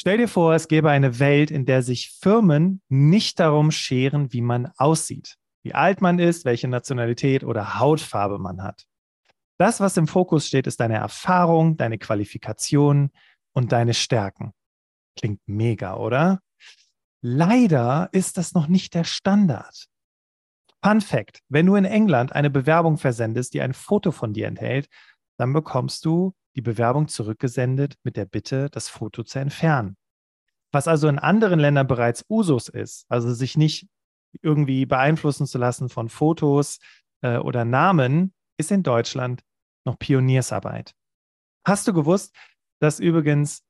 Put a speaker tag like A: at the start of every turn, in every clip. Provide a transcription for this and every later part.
A: Stell dir vor, es gäbe eine Welt, in der sich Firmen nicht darum scheren, wie man aussieht, wie alt man ist, welche Nationalität oder Hautfarbe man hat. Das, was im Fokus steht, ist deine Erfahrung, deine Qualifikation und deine Stärken. Klingt mega, oder? Leider ist das noch nicht der Standard. Fun Fact: Wenn du in England eine Bewerbung versendest, die ein Foto von dir enthält, dann bekommst du die Bewerbung zurückgesendet mit der Bitte, das Foto zu entfernen. Was also in anderen Ländern bereits Usus ist, also sich nicht irgendwie beeinflussen zu lassen von Fotos äh, oder Namen, ist in Deutschland noch Pioniersarbeit. Hast du gewusst, dass übrigens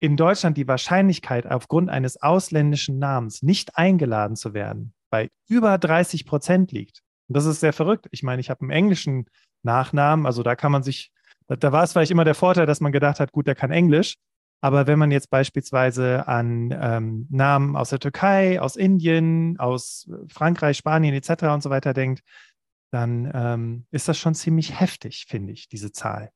A: in Deutschland die Wahrscheinlichkeit, aufgrund eines ausländischen Namens nicht eingeladen zu werden, bei über 30 Prozent liegt? Und das ist sehr verrückt. Ich meine, ich habe einen englischen Nachnamen, also da kann man sich, da war es vielleicht immer der Vorteil, dass man gedacht hat, gut, der kann Englisch. Aber wenn man jetzt beispielsweise an ähm, Namen aus der Türkei, aus Indien, aus Frankreich, Spanien etc. und so weiter denkt, dann ähm, ist das schon ziemlich heftig, finde ich, diese Zahl.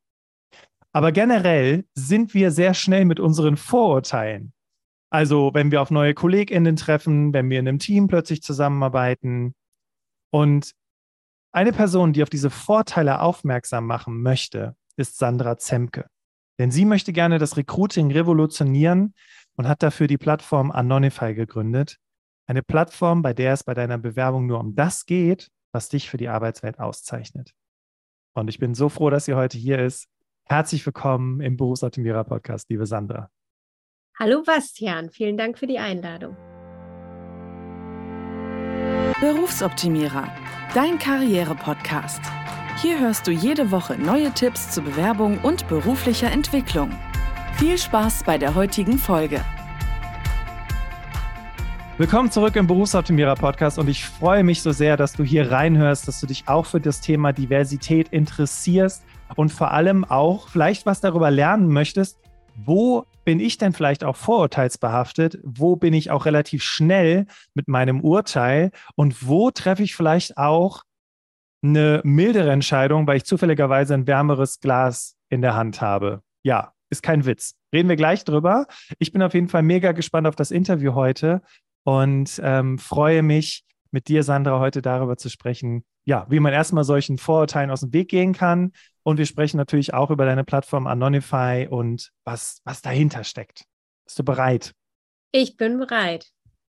A: Aber generell sind wir sehr schnell mit unseren Vorurteilen. Also wenn wir auf neue KollegInnen treffen, wenn wir in einem Team plötzlich zusammenarbeiten. Und eine Person, die auf diese Vorteile aufmerksam machen möchte, ist Sandra Zemke. Denn sie möchte gerne das Recruiting revolutionieren und hat dafür die Plattform Anonify gegründet. Eine Plattform, bei der es bei deiner Bewerbung nur um das geht, was dich für die Arbeitswelt auszeichnet. Und ich bin so froh, dass sie heute hier ist. Herzlich willkommen im Berufsoptimierer Podcast, liebe Sandra.
B: Hallo Bastian, vielen Dank für die Einladung.
C: Berufsoptimierer, dein Karriere-Podcast. Hier hörst du jede Woche neue Tipps zur Bewerbung und beruflicher Entwicklung. Viel Spaß bei der heutigen Folge.
A: Willkommen zurück im Berufsoptimierer Podcast und ich freue mich so sehr, dass du hier reinhörst, dass du dich auch für das Thema Diversität interessierst und vor allem auch vielleicht was darüber lernen möchtest, wo bin ich denn vielleicht auch vorurteilsbehaftet? Wo bin ich auch relativ schnell mit meinem Urteil? Und wo treffe ich vielleicht auch eine mildere Entscheidung, weil ich zufälligerweise ein wärmeres Glas in der Hand habe? Ja, ist kein Witz. Reden wir gleich drüber. Ich bin auf jeden Fall mega gespannt auf das Interview heute und ähm, freue mich, mit dir, Sandra, heute darüber zu sprechen, ja, wie man erstmal solchen Vorurteilen aus dem Weg gehen kann. Und wir sprechen natürlich auch über deine Plattform Anonify und was, was dahinter steckt. Bist du bereit?
B: Ich bin bereit.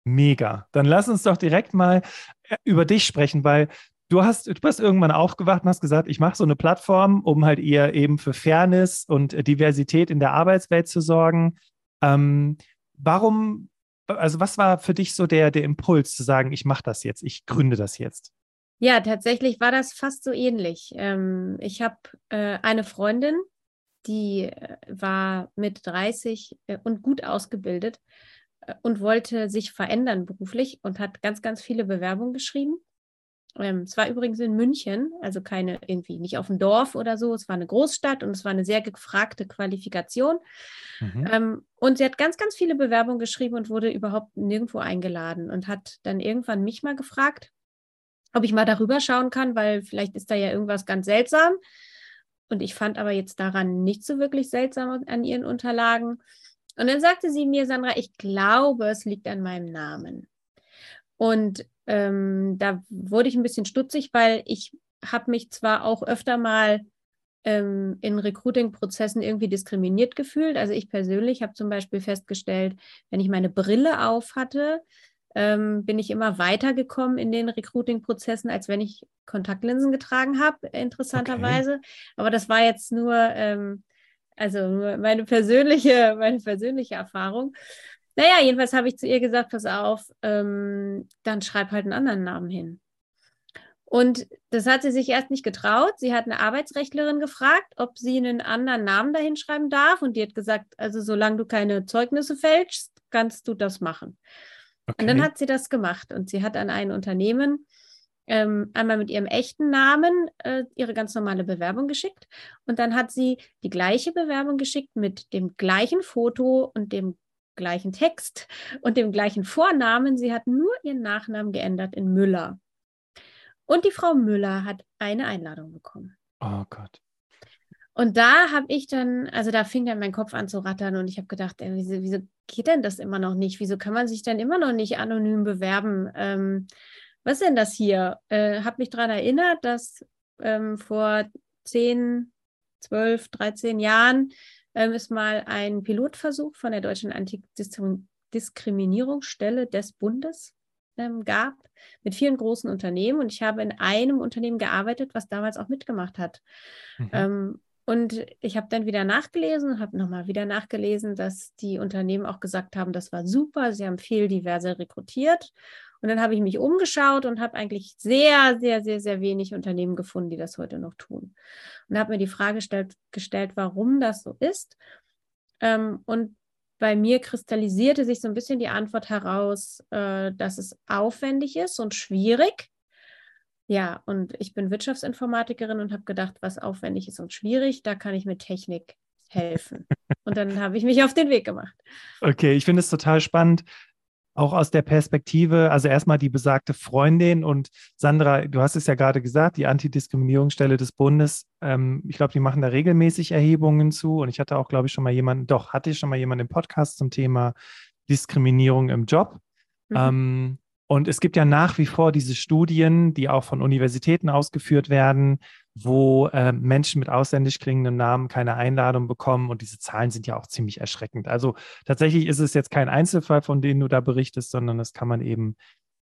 A: Mega. Dann lass uns doch direkt mal äh, über dich sprechen, weil du hast, du bist irgendwann aufgewacht und hast gesagt, ich mache so eine Plattform, um halt eher eben für Fairness und Diversität in der Arbeitswelt zu sorgen. Ähm, warum also was war für dich so der, der Impuls zu sagen, ich mache das jetzt, ich gründe das jetzt?
B: Ja, tatsächlich war das fast so ähnlich. Ähm, ich habe äh, eine Freundin, die äh, war mit 30 äh, und gut ausgebildet äh, und wollte sich verändern beruflich und hat ganz, ganz viele Bewerbungen geschrieben ähm, es war übrigens in München, also keine irgendwie nicht auf dem Dorf oder so. Es war eine Großstadt und es war eine sehr gefragte Qualifikation. Mhm. Ähm, und sie hat ganz, ganz viele Bewerbungen geschrieben und wurde überhaupt nirgendwo eingeladen und hat dann irgendwann mich mal gefragt, ob ich mal darüber schauen kann, weil vielleicht ist da ja irgendwas ganz seltsam. Und ich fand aber jetzt daran nicht so wirklich seltsam an ihren Unterlagen. Und dann sagte sie mir, Sandra, ich glaube, es liegt an meinem Namen. Und ähm, da wurde ich ein bisschen stutzig, weil ich habe mich zwar auch öfter mal ähm, in Recruiting-Prozessen irgendwie diskriminiert gefühlt. Also ich persönlich habe zum Beispiel festgestellt, wenn ich meine Brille auf hatte, ähm, bin ich immer weitergekommen in den Recruiting-Prozessen, als wenn ich Kontaktlinsen getragen habe, interessanterweise. Okay. Aber das war jetzt nur, ähm, also nur meine persönliche, meine persönliche Erfahrung. Naja, jedenfalls habe ich zu ihr gesagt, pass auf, ähm, dann schreib halt einen anderen Namen hin. Und das hat sie sich erst nicht getraut. Sie hat eine Arbeitsrechtlerin gefragt, ob sie einen anderen Namen dahin schreiben darf. Und die hat gesagt, also solange du keine Zeugnisse fälschst, kannst du das machen. Okay. Und dann hat sie das gemacht. Und sie hat an ein Unternehmen ähm, einmal mit ihrem echten Namen äh, ihre ganz normale Bewerbung geschickt. Und dann hat sie die gleiche Bewerbung geschickt mit dem gleichen Foto und dem gleichen Text und dem gleichen Vornamen. Sie hat nur ihren Nachnamen geändert in Müller. Und die Frau Müller hat eine Einladung bekommen.
A: Oh Gott.
B: und da habe ich dann, also da fing dann mein Kopf an zu rattern und ich habe gedacht, ey, wieso, wieso, geht denn das immer noch nicht? Wieso kann man sich denn immer noch nicht anonym bewerben? Ähm, was ist denn das hier? Äh, habe mich daran erinnert, dass ähm, vor 10, 12, 13 Jahren ähm, es mal einen Pilotversuch von der Deutschen Antidiskriminierungsstelle des Bundes ähm, gab mit vielen großen Unternehmen und ich habe in einem Unternehmen gearbeitet, was damals auch mitgemacht hat. Mhm. Ähm, und ich habe dann wieder nachgelesen, habe nochmal wieder nachgelesen, dass die Unternehmen auch gesagt haben, das war super, sie haben viel diverse rekrutiert. Und dann habe ich mich umgeschaut und habe eigentlich sehr, sehr, sehr, sehr wenig Unternehmen gefunden, die das heute noch tun. Und habe mir die Frage gestellt, gestellt warum das so ist. Ähm, und bei mir kristallisierte sich so ein bisschen die Antwort heraus, äh, dass es aufwendig ist und schwierig, ja, und ich bin Wirtschaftsinformatikerin und habe gedacht, was aufwendig ist und schwierig, da kann ich mit Technik helfen. und dann habe ich mich auf den Weg gemacht.
A: Okay, ich finde es total spannend, auch aus der Perspektive, also erstmal die besagte Freundin und Sandra, du hast es ja gerade gesagt, die Antidiskriminierungsstelle des Bundes, ähm, ich glaube, die machen da regelmäßig Erhebungen zu und ich hatte auch, glaube ich, schon mal jemanden, doch, hatte ich schon mal jemanden im Podcast zum Thema Diskriminierung im Job. Mhm. Ähm, und es gibt ja nach wie vor diese Studien, die auch von Universitäten ausgeführt werden, wo äh, Menschen mit ausländisch klingendem Namen keine Einladung bekommen. Und diese Zahlen sind ja auch ziemlich erschreckend. Also tatsächlich ist es jetzt kein Einzelfall, von dem du da berichtest, sondern das kann man eben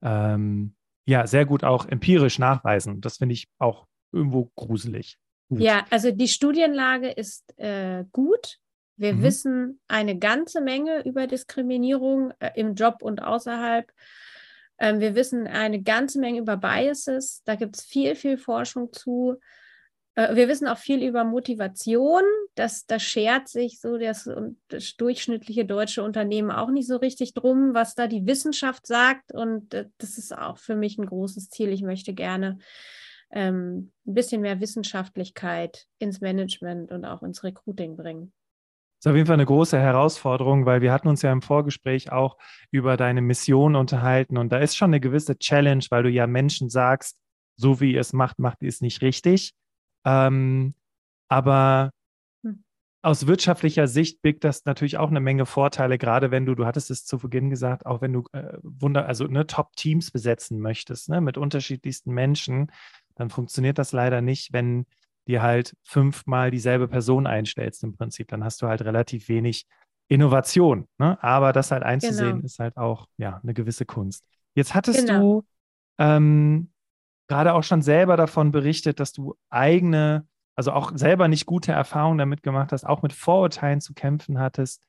A: ähm, ja sehr gut auch empirisch nachweisen. Das finde ich auch irgendwo gruselig.
B: Gut. Ja, also die Studienlage ist äh, gut. Wir mhm. wissen eine ganze Menge über Diskriminierung äh, im Job und außerhalb. Ähm, wir wissen eine ganze Menge über Biases. Da gibt es viel, viel Forschung zu. Äh, wir wissen auch viel über Motivation. Das, das schert sich so das, das, durchschnittliche deutsche Unternehmen auch nicht so richtig drum, was da die Wissenschaft sagt. Und äh, das ist auch für mich ein großes Ziel. Ich möchte gerne ähm, ein bisschen mehr Wissenschaftlichkeit ins Management und auch ins Recruiting bringen
A: ist auf jeden Fall eine große Herausforderung, weil wir hatten uns ja im Vorgespräch auch über deine Mission unterhalten und da ist schon eine gewisse Challenge, weil du ja Menschen sagst, so wie ihr es macht, macht ihr es nicht richtig. Ähm, aber hm. aus wirtschaftlicher Sicht birgt das natürlich auch eine Menge Vorteile, gerade wenn du, du hattest es zu Beginn gesagt, auch wenn du äh, Wunder, also ne, Top-Teams besetzen möchtest, ne, mit unterschiedlichsten Menschen, dann funktioniert das leider nicht, wenn dir halt fünfmal dieselbe Person einstellst im Prinzip, dann hast du halt relativ wenig Innovation. Ne? Aber das halt einzusehen, genau. ist halt auch ja eine gewisse Kunst. Jetzt hattest genau. du ähm, gerade auch schon selber davon berichtet, dass du eigene, also auch selber nicht gute Erfahrungen damit gemacht hast, auch mit Vorurteilen zu kämpfen hattest.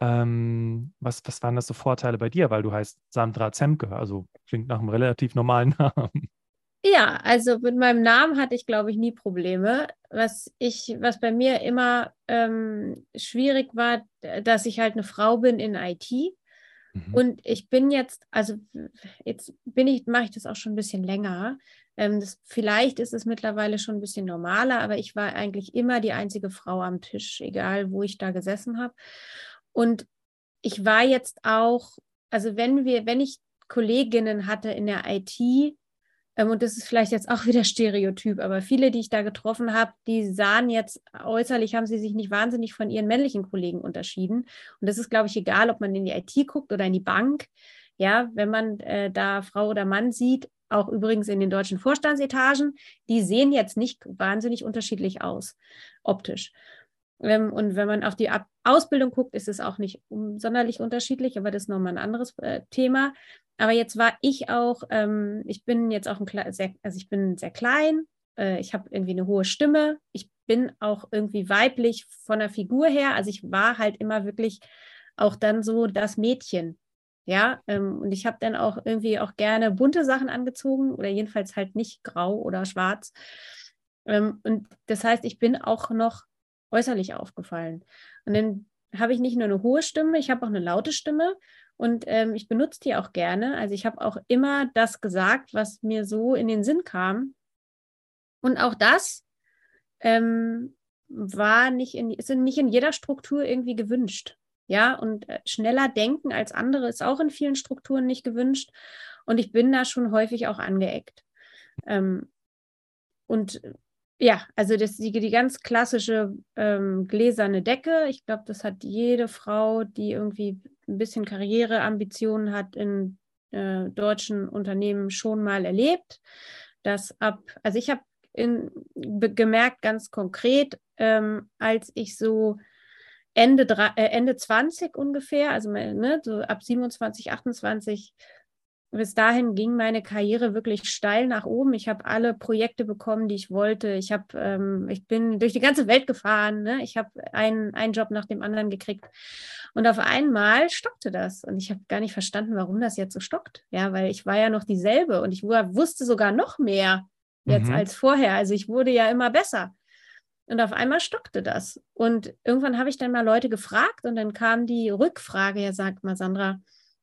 A: Ähm, was, was waren das so Vorteile bei dir? Weil du heißt Sandra Zemke, also klingt nach einem relativ normalen Namen.
B: Ja, also mit meinem Namen hatte ich, glaube ich, nie Probleme. Was ich, was bei mir immer ähm, schwierig war, dass ich halt eine Frau bin in IT. Mhm. Und ich bin jetzt, also jetzt bin ich, mache ich das auch schon ein bisschen länger. Ähm, das, vielleicht ist es mittlerweile schon ein bisschen normaler, aber ich war eigentlich immer die einzige Frau am Tisch, egal wo ich da gesessen habe. Und ich war jetzt auch, also wenn wir, wenn ich Kolleginnen hatte in der IT, und das ist vielleicht jetzt auch wieder Stereotyp, aber viele, die ich da getroffen habe, die sahen jetzt äußerlich, haben sie sich nicht wahnsinnig von ihren männlichen Kollegen unterschieden. Und das ist, glaube ich, egal, ob man in die IT guckt oder in die Bank. Ja, wenn man äh, da Frau oder Mann sieht, auch übrigens in den deutschen Vorstandsetagen, die sehen jetzt nicht wahnsinnig unterschiedlich aus, optisch. Und wenn man auf die Ausbildung guckt, ist es auch nicht sonderlich unterschiedlich, aber das ist nochmal ein anderes äh, Thema. Aber jetzt war ich auch, ähm, ich bin jetzt auch ein sehr, also ich bin sehr klein, äh, ich habe irgendwie eine hohe Stimme, ich bin auch irgendwie weiblich von der Figur her. Also ich war halt immer wirklich auch dann so das Mädchen. Ja, ähm, und ich habe dann auch irgendwie auch gerne bunte Sachen angezogen oder jedenfalls halt nicht grau oder schwarz. Ähm, und das heißt, ich bin auch noch äußerlich aufgefallen. Und dann habe ich nicht nur eine hohe Stimme, ich habe auch eine laute Stimme und ähm, ich benutze die auch gerne. Also ich habe auch immer das gesagt, was mir so in den Sinn kam. Und auch das ähm, war nicht in, ist nicht in jeder Struktur irgendwie gewünscht. Ja, und äh, schneller denken als andere ist auch in vielen Strukturen nicht gewünscht. Und ich bin da schon häufig auch angeeckt. Ähm, und ja, also das, die, die ganz klassische ähm, gläserne Decke. Ich glaube, das hat jede Frau, die irgendwie ein bisschen Karriereambitionen hat in äh, deutschen Unternehmen schon mal erlebt. Dass ab, also ich habe gemerkt ganz konkret, ähm, als ich so Ende, äh, Ende 20 ungefähr, also ne, so ab 27, 28 bis dahin ging meine Karriere wirklich steil nach oben. Ich habe alle Projekte bekommen, die ich wollte. Ich habe, ähm, ich bin durch die ganze Welt gefahren. Ne? Ich habe einen, einen Job nach dem anderen gekriegt. Und auf einmal stockte das. Und ich habe gar nicht verstanden, warum das jetzt so stockt. Ja, weil ich war ja noch dieselbe und ich wusste sogar noch mehr jetzt mhm. als vorher. Also ich wurde ja immer besser. Und auf einmal stockte das. Und irgendwann habe ich dann mal Leute gefragt und dann kam die Rückfrage, ja, sagt mal, Sandra,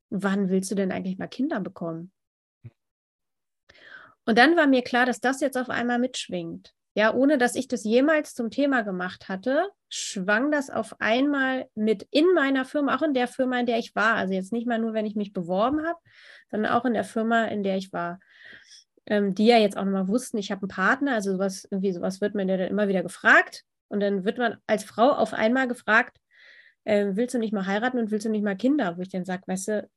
B: wann willst du denn eigentlich mal Kinder bekommen? Und dann war mir klar, dass das jetzt auf einmal mitschwingt. Ja, ohne dass ich das jemals zum Thema gemacht hatte, schwang das auf einmal mit in meiner Firma, auch in der Firma, in der ich war. Also jetzt nicht mal nur, wenn ich mich beworben habe, sondern auch in der Firma, in der ich war. Ähm, die ja jetzt auch nochmal wussten, ich habe einen Partner, also sowas, irgendwie sowas wird man ja dann immer wieder gefragt. Und dann wird man als Frau auf einmal gefragt, äh, willst du nicht mal heiraten und willst du nicht mal Kinder? Wo ich dann sage, weißt du,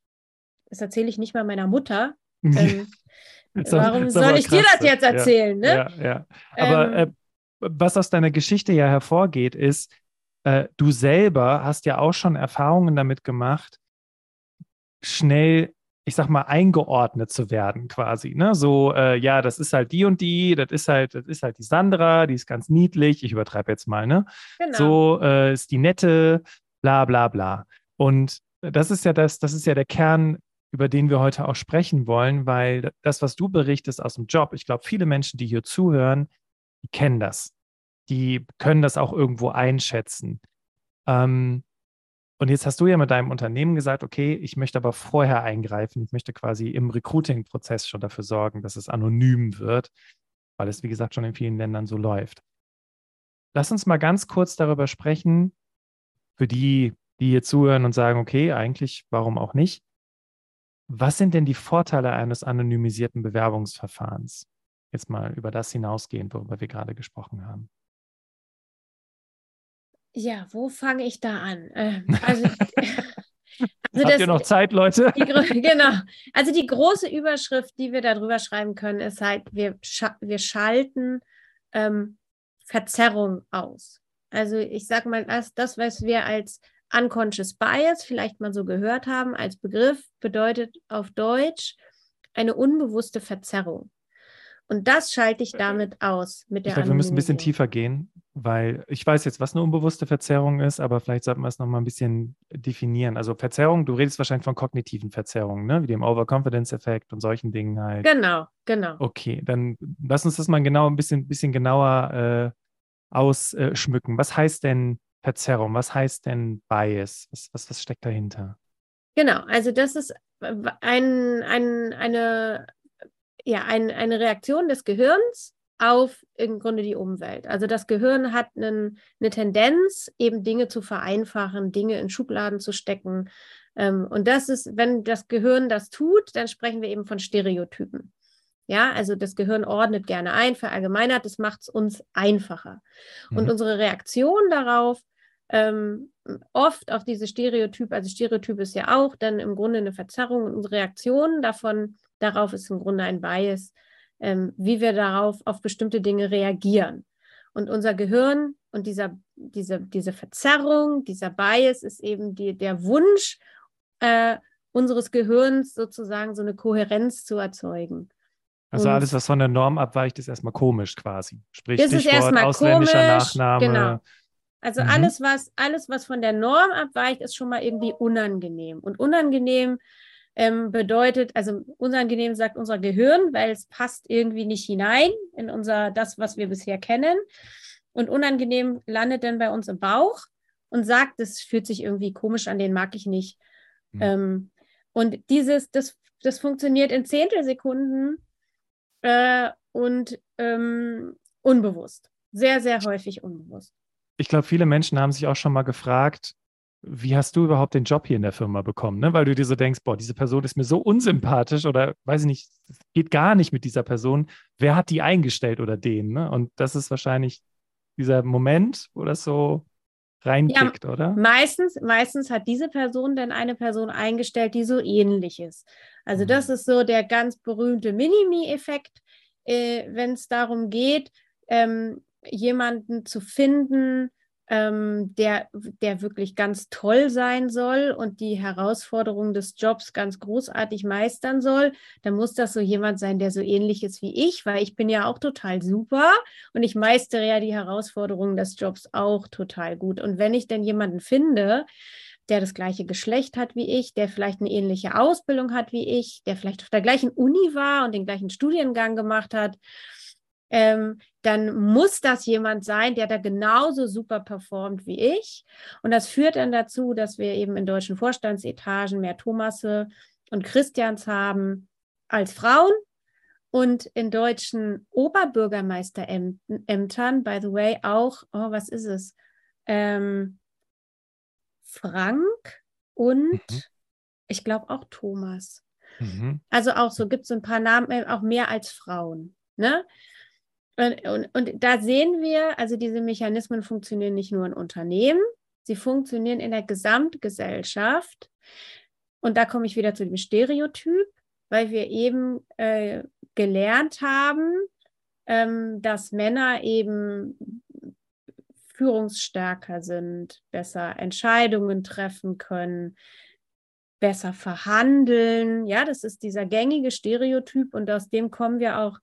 B: das erzähle ich nicht mal meiner Mutter. Ähm, warum soll ich krass, dir das jetzt erzählen?
A: Ja, ne? ja, ja. Aber ähm, äh, was aus deiner Geschichte ja hervorgeht, ist, äh, du selber hast ja auch schon Erfahrungen damit gemacht, schnell, ich sag mal, eingeordnet zu werden, quasi. Ne? So, äh, ja, das ist halt die und die, das ist halt, das ist halt die Sandra, die ist ganz niedlich, ich übertreibe jetzt mal, ne? Genau. So äh, ist die nette, bla bla bla. Und das ist ja das, das ist ja der Kern, über den wir heute auch sprechen wollen, weil das, was du berichtest aus dem Job, ich glaube, viele Menschen, die hier zuhören, die kennen das. Die können das auch irgendwo einschätzen. Ähm, und jetzt hast du ja mit deinem Unternehmen gesagt, okay, ich möchte aber vorher eingreifen. Ich möchte quasi im Recruiting-Prozess schon dafür sorgen, dass es anonym wird, weil es, wie gesagt, schon in vielen Ländern so läuft. Lass uns mal ganz kurz darüber sprechen, für die, die hier zuhören und sagen, okay, eigentlich, warum auch nicht? Was sind denn die Vorteile eines anonymisierten Bewerbungsverfahrens? Jetzt mal über das hinausgehend, worüber wir gerade gesprochen haben.
B: Ja, wo fange ich da an? Ähm, also,
A: also Habt das, ihr noch Zeit, Leute?
B: Die, genau. Also die große Überschrift, die wir darüber schreiben können, ist halt, wir, scha wir schalten ähm, Verzerrung aus. Also ich sage mal, das, das, was wir als unconscious bias vielleicht mal so gehört haben als Begriff, bedeutet auf Deutsch eine unbewusste Verzerrung. Und das schalte ich damit aus mit der
A: Ich glaube, wir müssen ein bisschen tiefer gehen, weil ich weiß jetzt, was eine unbewusste Verzerrung ist, aber vielleicht sollten wir es nochmal ein bisschen definieren. Also Verzerrung, du redest wahrscheinlich von kognitiven Verzerrungen, ne? wie dem Overconfidence-Effekt und solchen Dingen halt.
B: Genau, genau.
A: Okay, dann lass uns das mal genau ein bisschen, bisschen genauer äh, ausschmücken. Was heißt denn Verzerrung? Was heißt denn Bias? Was, was, was steckt dahinter?
B: Genau, also das ist ein, ein, eine, ja, ein, eine Reaktion des Gehirns auf im Grunde die Umwelt. Also das Gehirn hat einen, eine Tendenz, eben Dinge zu vereinfachen, Dinge in Schubladen zu stecken. Ähm, und das ist, wenn das Gehirn das tut, dann sprechen wir eben von Stereotypen. Ja, also das Gehirn ordnet gerne ein, verallgemeinert, das macht es uns einfacher. Mhm. Und unsere Reaktion darauf, ähm, oft auf diese Stereotype, also Stereotyp ist ja auch dann im Grunde eine Verzerrung und unsere Reaktion davon, darauf ist im Grunde ein Bias, ähm, wie wir darauf auf bestimmte Dinge reagieren. Und unser Gehirn und dieser, diese, diese Verzerrung, dieser Bias ist eben die, der Wunsch äh, unseres Gehirns sozusagen so eine Kohärenz zu erzeugen.
A: Also und alles, was von der Norm abweicht, ist erstmal komisch quasi. Sprich, ist Stichwort ausländischer komisch, Nachname. Genau.
B: Also mhm. alles, was, alles, was von der Norm abweicht, ist schon mal irgendwie unangenehm. Und unangenehm ähm, bedeutet, also unangenehm sagt unser Gehirn, weil es passt irgendwie nicht hinein in unser, das, was wir bisher kennen. Und unangenehm landet dann bei uns im Bauch und sagt, das fühlt sich irgendwie komisch an, den mag ich nicht. Mhm. Ähm, und dieses, das, das funktioniert in Zehntelsekunden äh, und ähm, unbewusst. Sehr, sehr häufig unbewusst.
A: Ich glaube, viele Menschen haben sich auch schon mal gefragt, wie hast du überhaupt den Job hier in der Firma bekommen? Ne? Weil du dir so denkst, boah, diese Person ist mir so unsympathisch oder weiß ich nicht, geht gar nicht mit dieser Person. Wer hat die eingestellt oder den? Ne? Und das ist wahrscheinlich dieser Moment, wo das so reinkickt, ja, oder?
B: Meistens, meistens hat diese Person dann eine Person eingestellt, die so ähnlich ist. Also mhm. das ist so der ganz berühmte Minimi-Effekt, äh, wenn es darum geht, ähm, jemanden zu finden, ähm, der, der wirklich ganz toll sein soll und die Herausforderungen des Jobs ganz großartig meistern soll, dann muss das so jemand sein, der so ähnlich ist wie ich, weil ich bin ja auch total super und ich meistere ja die Herausforderungen des Jobs auch total gut. Und wenn ich denn jemanden finde, der das gleiche Geschlecht hat wie ich, der vielleicht eine ähnliche Ausbildung hat wie ich, der vielleicht auf der gleichen Uni war und den gleichen Studiengang gemacht hat, ähm, dann muss das jemand sein, der da genauso super performt wie ich. Und das führt dann dazu, dass wir eben in deutschen Vorstandsetagen mehr Thomasse und Christians haben als Frauen. Und in deutschen Oberbürgermeisterämtern, by the way, auch, oh, was ist es? Ähm, Frank und mhm. ich glaube auch Thomas. Mhm. Also auch so gibt es ein paar Namen, äh, auch mehr als Frauen. Ne? Und, und, da sehen wir, also diese Mechanismen funktionieren nicht nur in Unternehmen, sie funktionieren in der Gesamtgesellschaft. Und da komme ich wieder zu dem Stereotyp, weil wir eben äh, gelernt haben, ähm, dass Männer eben führungsstärker sind, besser Entscheidungen treffen können, besser verhandeln. Ja, das ist dieser gängige Stereotyp und aus dem kommen wir auch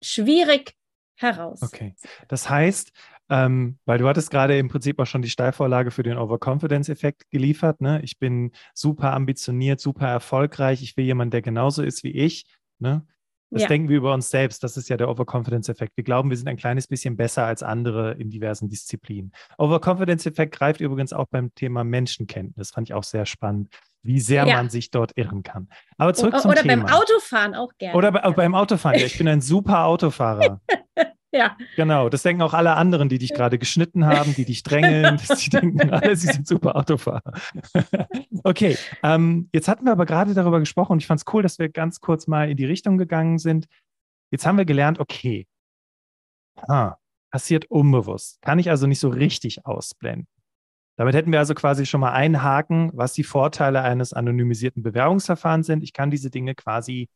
B: schwierig heraus.
A: Okay. Das heißt, ähm, weil du hattest gerade im Prinzip auch schon die Steilvorlage für den Overconfidence-Effekt geliefert. Ne? Ich bin super ambitioniert, super erfolgreich. Ich will jemanden, der genauso ist wie ich. Ne? Das ja. denken wir über uns selbst. Das ist ja der Overconfidence-Effekt. Wir glauben, wir sind ein kleines bisschen besser als andere in diversen Disziplinen. Overconfidence-Effekt greift übrigens auch beim Thema Menschenkenntnis. Fand ich auch sehr spannend, wie sehr ja. man sich dort irren kann. Aber zurück o zum
B: oder
A: Thema.
B: Oder beim Autofahren auch gerne.
A: Oder bei, beim Autofahren. Ja, ich bin ein super Autofahrer.
B: Ja.
A: Genau, das denken auch alle anderen, die dich gerade geschnitten haben, die dich drängeln. die denken alle, sie sind super Autofahrer. okay, ähm, jetzt hatten wir aber gerade darüber gesprochen und ich fand es cool, dass wir ganz kurz mal in die Richtung gegangen sind. Jetzt haben wir gelernt, okay, ah, passiert unbewusst. Kann ich also nicht so richtig ausblenden. Damit hätten wir also quasi schon mal einen Haken, was die Vorteile eines anonymisierten Bewerbungsverfahrens sind. Ich kann diese Dinge quasi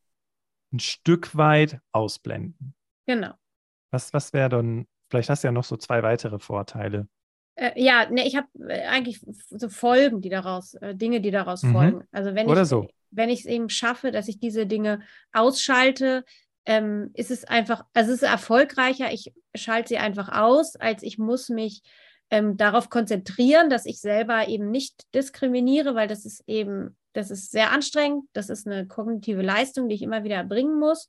A: ein Stück weit ausblenden.
B: Genau.
A: Was, was wäre dann, vielleicht hast du ja noch so zwei weitere Vorteile.
B: Äh, ja, ne, ich habe äh, eigentlich so Folgen, die daraus, äh, Dinge, die daraus mhm. folgen. Also wenn
A: Oder
B: ich,
A: so.
B: wenn ich es eben schaffe, dass ich diese Dinge ausschalte, ähm, ist es einfach, also es ist erfolgreicher, ich schalte sie einfach aus, als ich muss mich ähm, darauf konzentrieren, dass ich selber eben nicht diskriminiere, weil das ist eben, das ist sehr anstrengend, das ist eine kognitive Leistung, die ich immer wieder erbringen muss.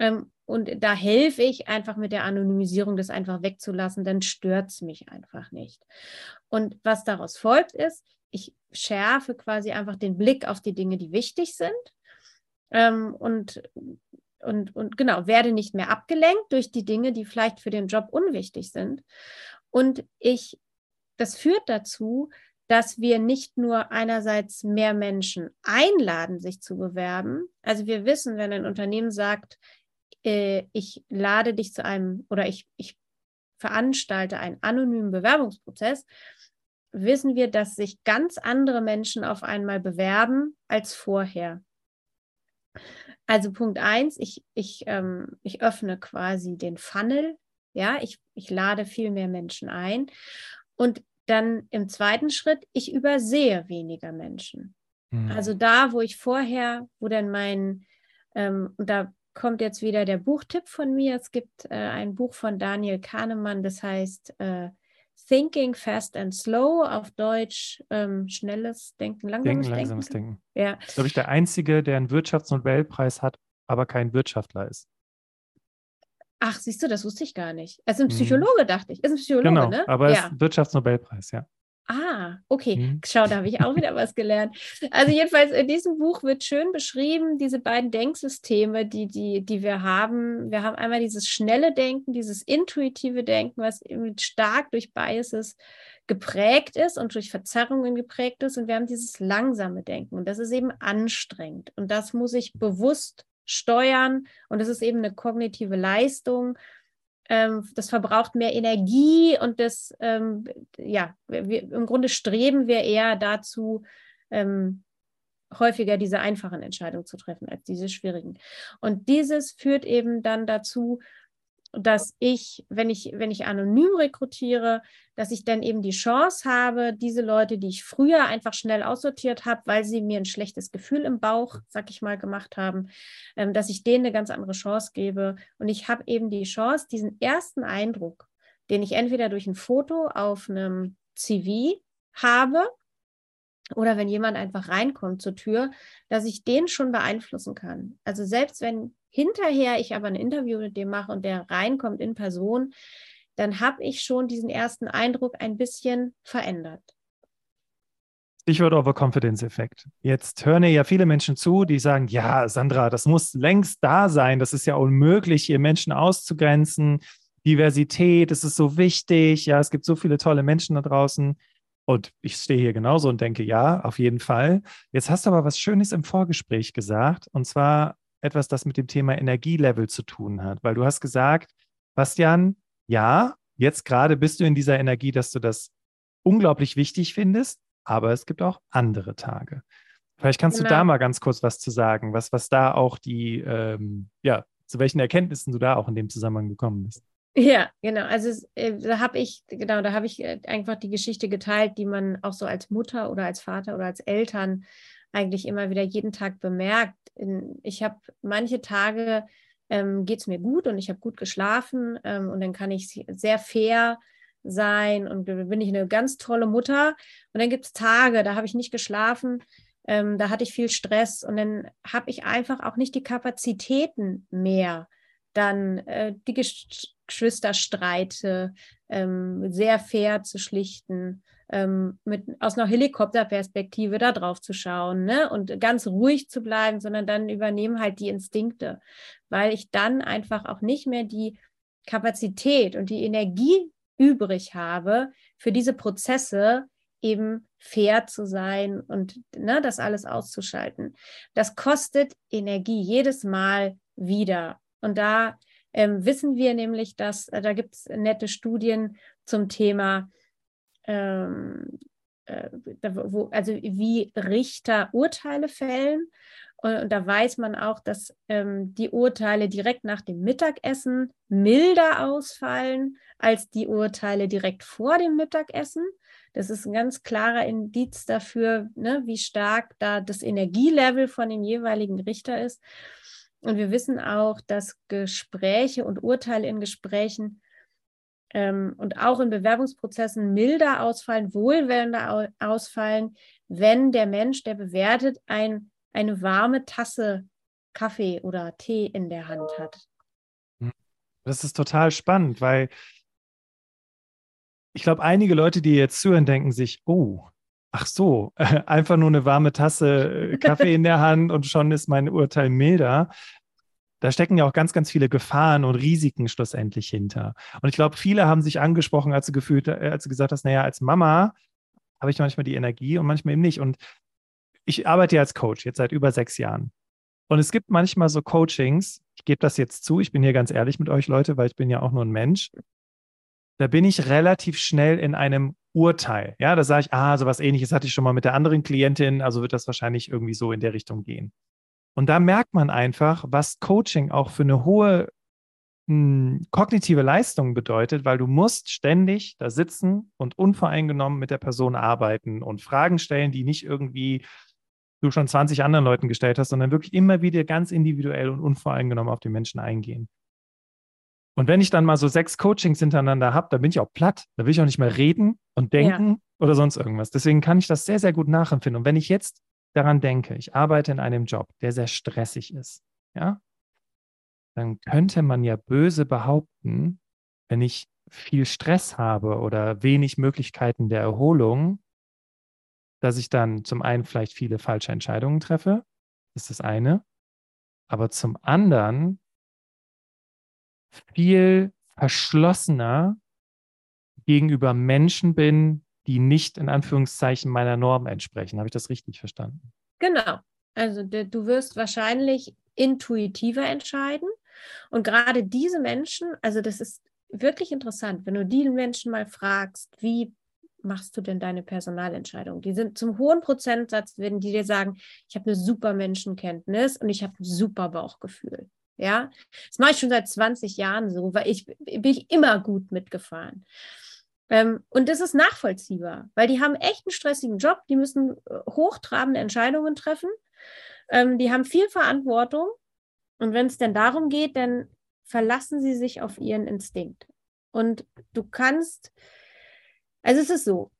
B: Ähm, und da helfe ich einfach mit der Anonymisierung, das einfach wegzulassen, dann stört es mich einfach nicht. Und was daraus folgt, ist, ich schärfe quasi einfach den Blick auf die Dinge, die wichtig sind. Ähm, und, und, und genau, werde nicht mehr abgelenkt durch die Dinge, die vielleicht für den Job unwichtig sind. Und ich, das führt dazu, dass wir nicht nur einerseits mehr Menschen einladen, sich zu bewerben. Also wir wissen, wenn ein Unternehmen sagt, äh, ich lade dich zu einem oder ich, ich veranstalte einen anonymen Bewerbungsprozess, wissen wir, dass sich ganz andere Menschen auf einmal bewerben als vorher. Also Punkt eins, ich, ich, ähm, ich öffne quasi den Funnel, ja, ich, ich lade viel mehr Menschen ein. Und dann im zweiten Schritt, ich übersehe weniger Menschen. Mhm. Also da, wo ich vorher, wo dann mein, ähm, und da kommt jetzt wieder der Buchtipp von mir. Es gibt äh, ein Buch von Daniel Kahnemann, das heißt äh, Thinking Fast and Slow, auf Deutsch ähm, schnelles Denken, langsames Denken.
A: Langsames Denken. Ja. Das ist, glaube ich, der Einzige, der einen Wirtschaftsnobelpreis hat, aber kein Wirtschaftler ist.
B: Ach, siehst du, das wusste ich gar nicht. Er ist ein mhm. Psychologe, dachte ich. Er ist ein Psychologe,
A: genau,
B: ne?
A: Aber ja. ist Wirtschaftsnobelpreis, ja.
B: Ah, okay. Mhm. Schau, da habe ich auch wieder was gelernt. Also jedenfalls in diesem Buch wird schön beschrieben, diese beiden Denksysteme, die, die, die wir haben. Wir haben einmal dieses schnelle Denken, dieses intuitive Denken, was stark durch Biases geprägt ist und durch Verzerrungen geprägt ist und wir haben dieses langsame Denken und das ist eben anstrengend und das muss ich bewusst steuern und das ist eben eine kognitive Leistung. Ähm, das verbraucht mehr Energie und das, ähm, ja, wir, im Grunde streben wir eher dazu, ähm, häufiger diese einfachen Entscheidungen zu treffen als diese schwierigen. Und dieses führt eben dann dazu, dass ich, wenn ich, wenn ich anonym rekrutiere, dass ich dann eben die Chance habe, diese Leute, die ich früher einfach schnell aussortiert habe, weil sie mir ein schlechtes Gefühl im Bauch, sag ich mal, gemacht haben, ähm, dass ich denen eine ganz andere Chance gebe. Und ich habe eben die Chance, diesen ersten Eindruck, den ich entweder durch ein Foto auf einem CV habe, oder wenn jemand einfach reinkommt zur Tür, dass ich den schon beeinflussen kann. Also selbst wenn hinterher ich aber ein Interview mit dem mache und der reinkommt in Person, dann habe ich schon diesen ersten Eindruck ein bisschen verändert.
A: Stichwort Overconfidence-Effekt. Jetzt hören ja viele Menschen zu, die sagen, ja, Sandra, das muss längst da sein. Das ist ja unmöglich, hier Menschen auszugrenzen. Diversität, das ist so wichtig. Ja, es gibt so viele tolle Menschen da draußen. Und ich stehe hier genauso und denke, ja, auf jeden Fall. Jetzt hast du aber was Schönes im Vorgespräch gesagt, und zwar etwas, das mit dem Thema Energielevel zu tun hat, weil du hast gesagt, Bastian, ja, jetzt gerade bist du in dieser Energie, dass du das unglaublich wichtig findest, aber es gibt auch andere Tage. Vielleicht kannst genau. du da mal ganz kurz was zu sagen, was, was da auch die, ähm, ja, zu welchen Erkenntnissen du da auch in dem Zusammenhang gekommen bist.
B: Ja, genau. Also äh, da habe ich, genau, da habe ich äh, einfach die Geschichte geteilt, die man auch so als Mutter oder als Vater oder als Eltern eigentlich immer wieder jeden Tag bemerkt. Ich habe manche Tage ähm, geht es mir gut und ich habe gut geschlafen ähm, und dann kann ich sehr fair sein und bin ich eine ganz tolle Mutter. Und dann gibt es Tage, da habe ich nicht geschlafen, ähm, da hatte ich viel Stress und dann habe ich einfach auch nicht die Kapazitäten mehr, dann äh, die Geschwisterstreite ähm, sehr fair zu schlichten, ähm, mit, aus einer Helikopterperspektive da drauf zu schauen ne? und ganz ruhig zu bleiben, sondern dann übernehmen halt die Instinkte, weil ich dann einfach auch nicht mehr die Kapazität und die Energie übrig habe, für diese Prozesse eben fair zu sein und ne, das alles auszuschalten. Das kostet Energie jedes Mal wieder. Und da ähm, wissen wir nämlich, dass äh, da gibt es nette Studien zum Thema, ähm, äh, wo, also wie Richter Urteile fällen. Und, da weiß man auch, dass ähm, die Urteile direkt nach dem Mittagessen milder ausfallen als die Urteile direkt vor dem Mittagessen. Das ist ein ganz klarer Indiz dafür, ne, wie stark da das Energielevel von dem jeweiligen Richter ist. Und wir wissen auch, dass Gespräche und Urteile in Gesprächen ähm, und auch in Bewerbungsprozessen milder ausfallen, wohlwollender ausfallen, wenn der Mensch, der bewertet, ein, eine warme Tasse Kaffee oder Tee in der Hand hat.
A: Das ist total spannend, weil ich glaube, einige Leute, die jetzt zuhören, denken sich, oh, ach so, einfach nur eine warme Tasse äh, Kaffee in der Hand und schon ist mein Urteil milder. Da stecken ja auch ganz, ganz viele Gefahren und Risiken schlussendlich hinter. Und ich glaube, viele haben sich angesprochen, als du gefühlt, äh, als du gesagt hast, naja, als Mama habe ich manchmal die Energie und manchmal eben nicht. Und ich arbeite ja als Coach jetzt seit über sechs Jahren. Und es gibt manchmal so Coachings, ich gebe das jetzt zu, ich bin hier ganz ehrlich mit euch Leute, weil ich bin ja auch nur ein Mensch. Da bin ich relativ schnell in einem Urteil. Ja, da sage ich, ah, sowas ähnliches hatte ich schon mal mit der anderen Klientin, also wird das wahrscheinlich irgendwie so in der Richtung gehen. Und da merkt man einfach, was Coaching auch für eine hohe mh, hm, kognitive Leistung bedeutet, weil du musst ständig da sitzen und unvoreingenommen mit der Person arbeiten und Fragen stellen, die nicht irgendwie du schon 20 anderen Leuten gestellt hast, sondern wirklich immer wieder ganz individuell und unvoreingenommen auf den Menschen eingehen. Und wenn ich dann mal so sechs Coachings hintereinander habe, dann bin ich auch platt. Da will ich auch nicht mehr reden und denken ja. oder sonst irgendwas. Deswegen kann ich das sehr, sehr gut nachempfinden. Und wenn ich jetzt daran denke, ich. Arbeite in einem Job, der sehr stressig ist, ja, dann könnte man ja böse behaupten, wenn ich viel Stress habe oder wenig Möglichkeiten der Erholung, dass ich dann zum einen vielleicht viele falsche Entscheidungen treffe, ist das eine, aber zum anderen viel verschlossener gegenüber Menschen bin, die nicht in Anführungszeichen meiner Norm entsprechen. Habe ich das richtig verstanden?
B: Genau. Also du wirst wahrscheinlich intuitiver entscheiden. Und gerade diese Menschen, also das ist wirklich interessant, wenn du die Menschen mal fragst, wie machst du denn deine Personalentscheidung? Die sind zum hohen Prozentsatz, werden die dir sagen, ich habe eine super Menschenkenntnis und ich habe ein super Bauchgefühl. Ja, das mache ich schon seit 20 Jahren so, weil ich bin ich immer gut mitgefahren. Ähm, und das ist nachvollziehbar, weil die haben echt einen stressigen Job, die müssen äh, hochtrabende Entscheidungen treffen, ähm, die haben viel Verantwortung. Und wenn es denn darum geht, dann verlassen sie sich auf ihren Instinkt. Und du kannst, also es ist so,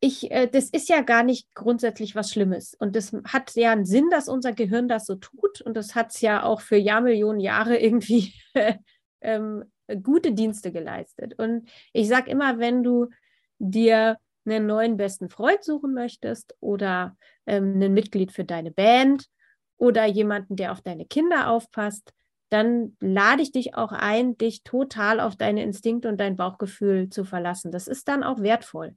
B: ich, äh, das ist ja gar nicht grundsätzlich was Schlimmes. Und das hat ja einen Sinn, dass unser Gehirn das so tut. Und das hat es ja auch für Jahrmillionen Jahre irgendwie ähm, gute Dienste geleistet. Und ich sage immer, wenn du dir einen neuen besten Freund suchen möchtest oder ähm, ein Mitglied für deine Band oder jemanden, der auf deine Kinder aufpasst, dann lade ich dich auch ein, dich total auf deine Instinkte und dein Bauchgefühl zu verlassen. Das ist dann auch wertvoll.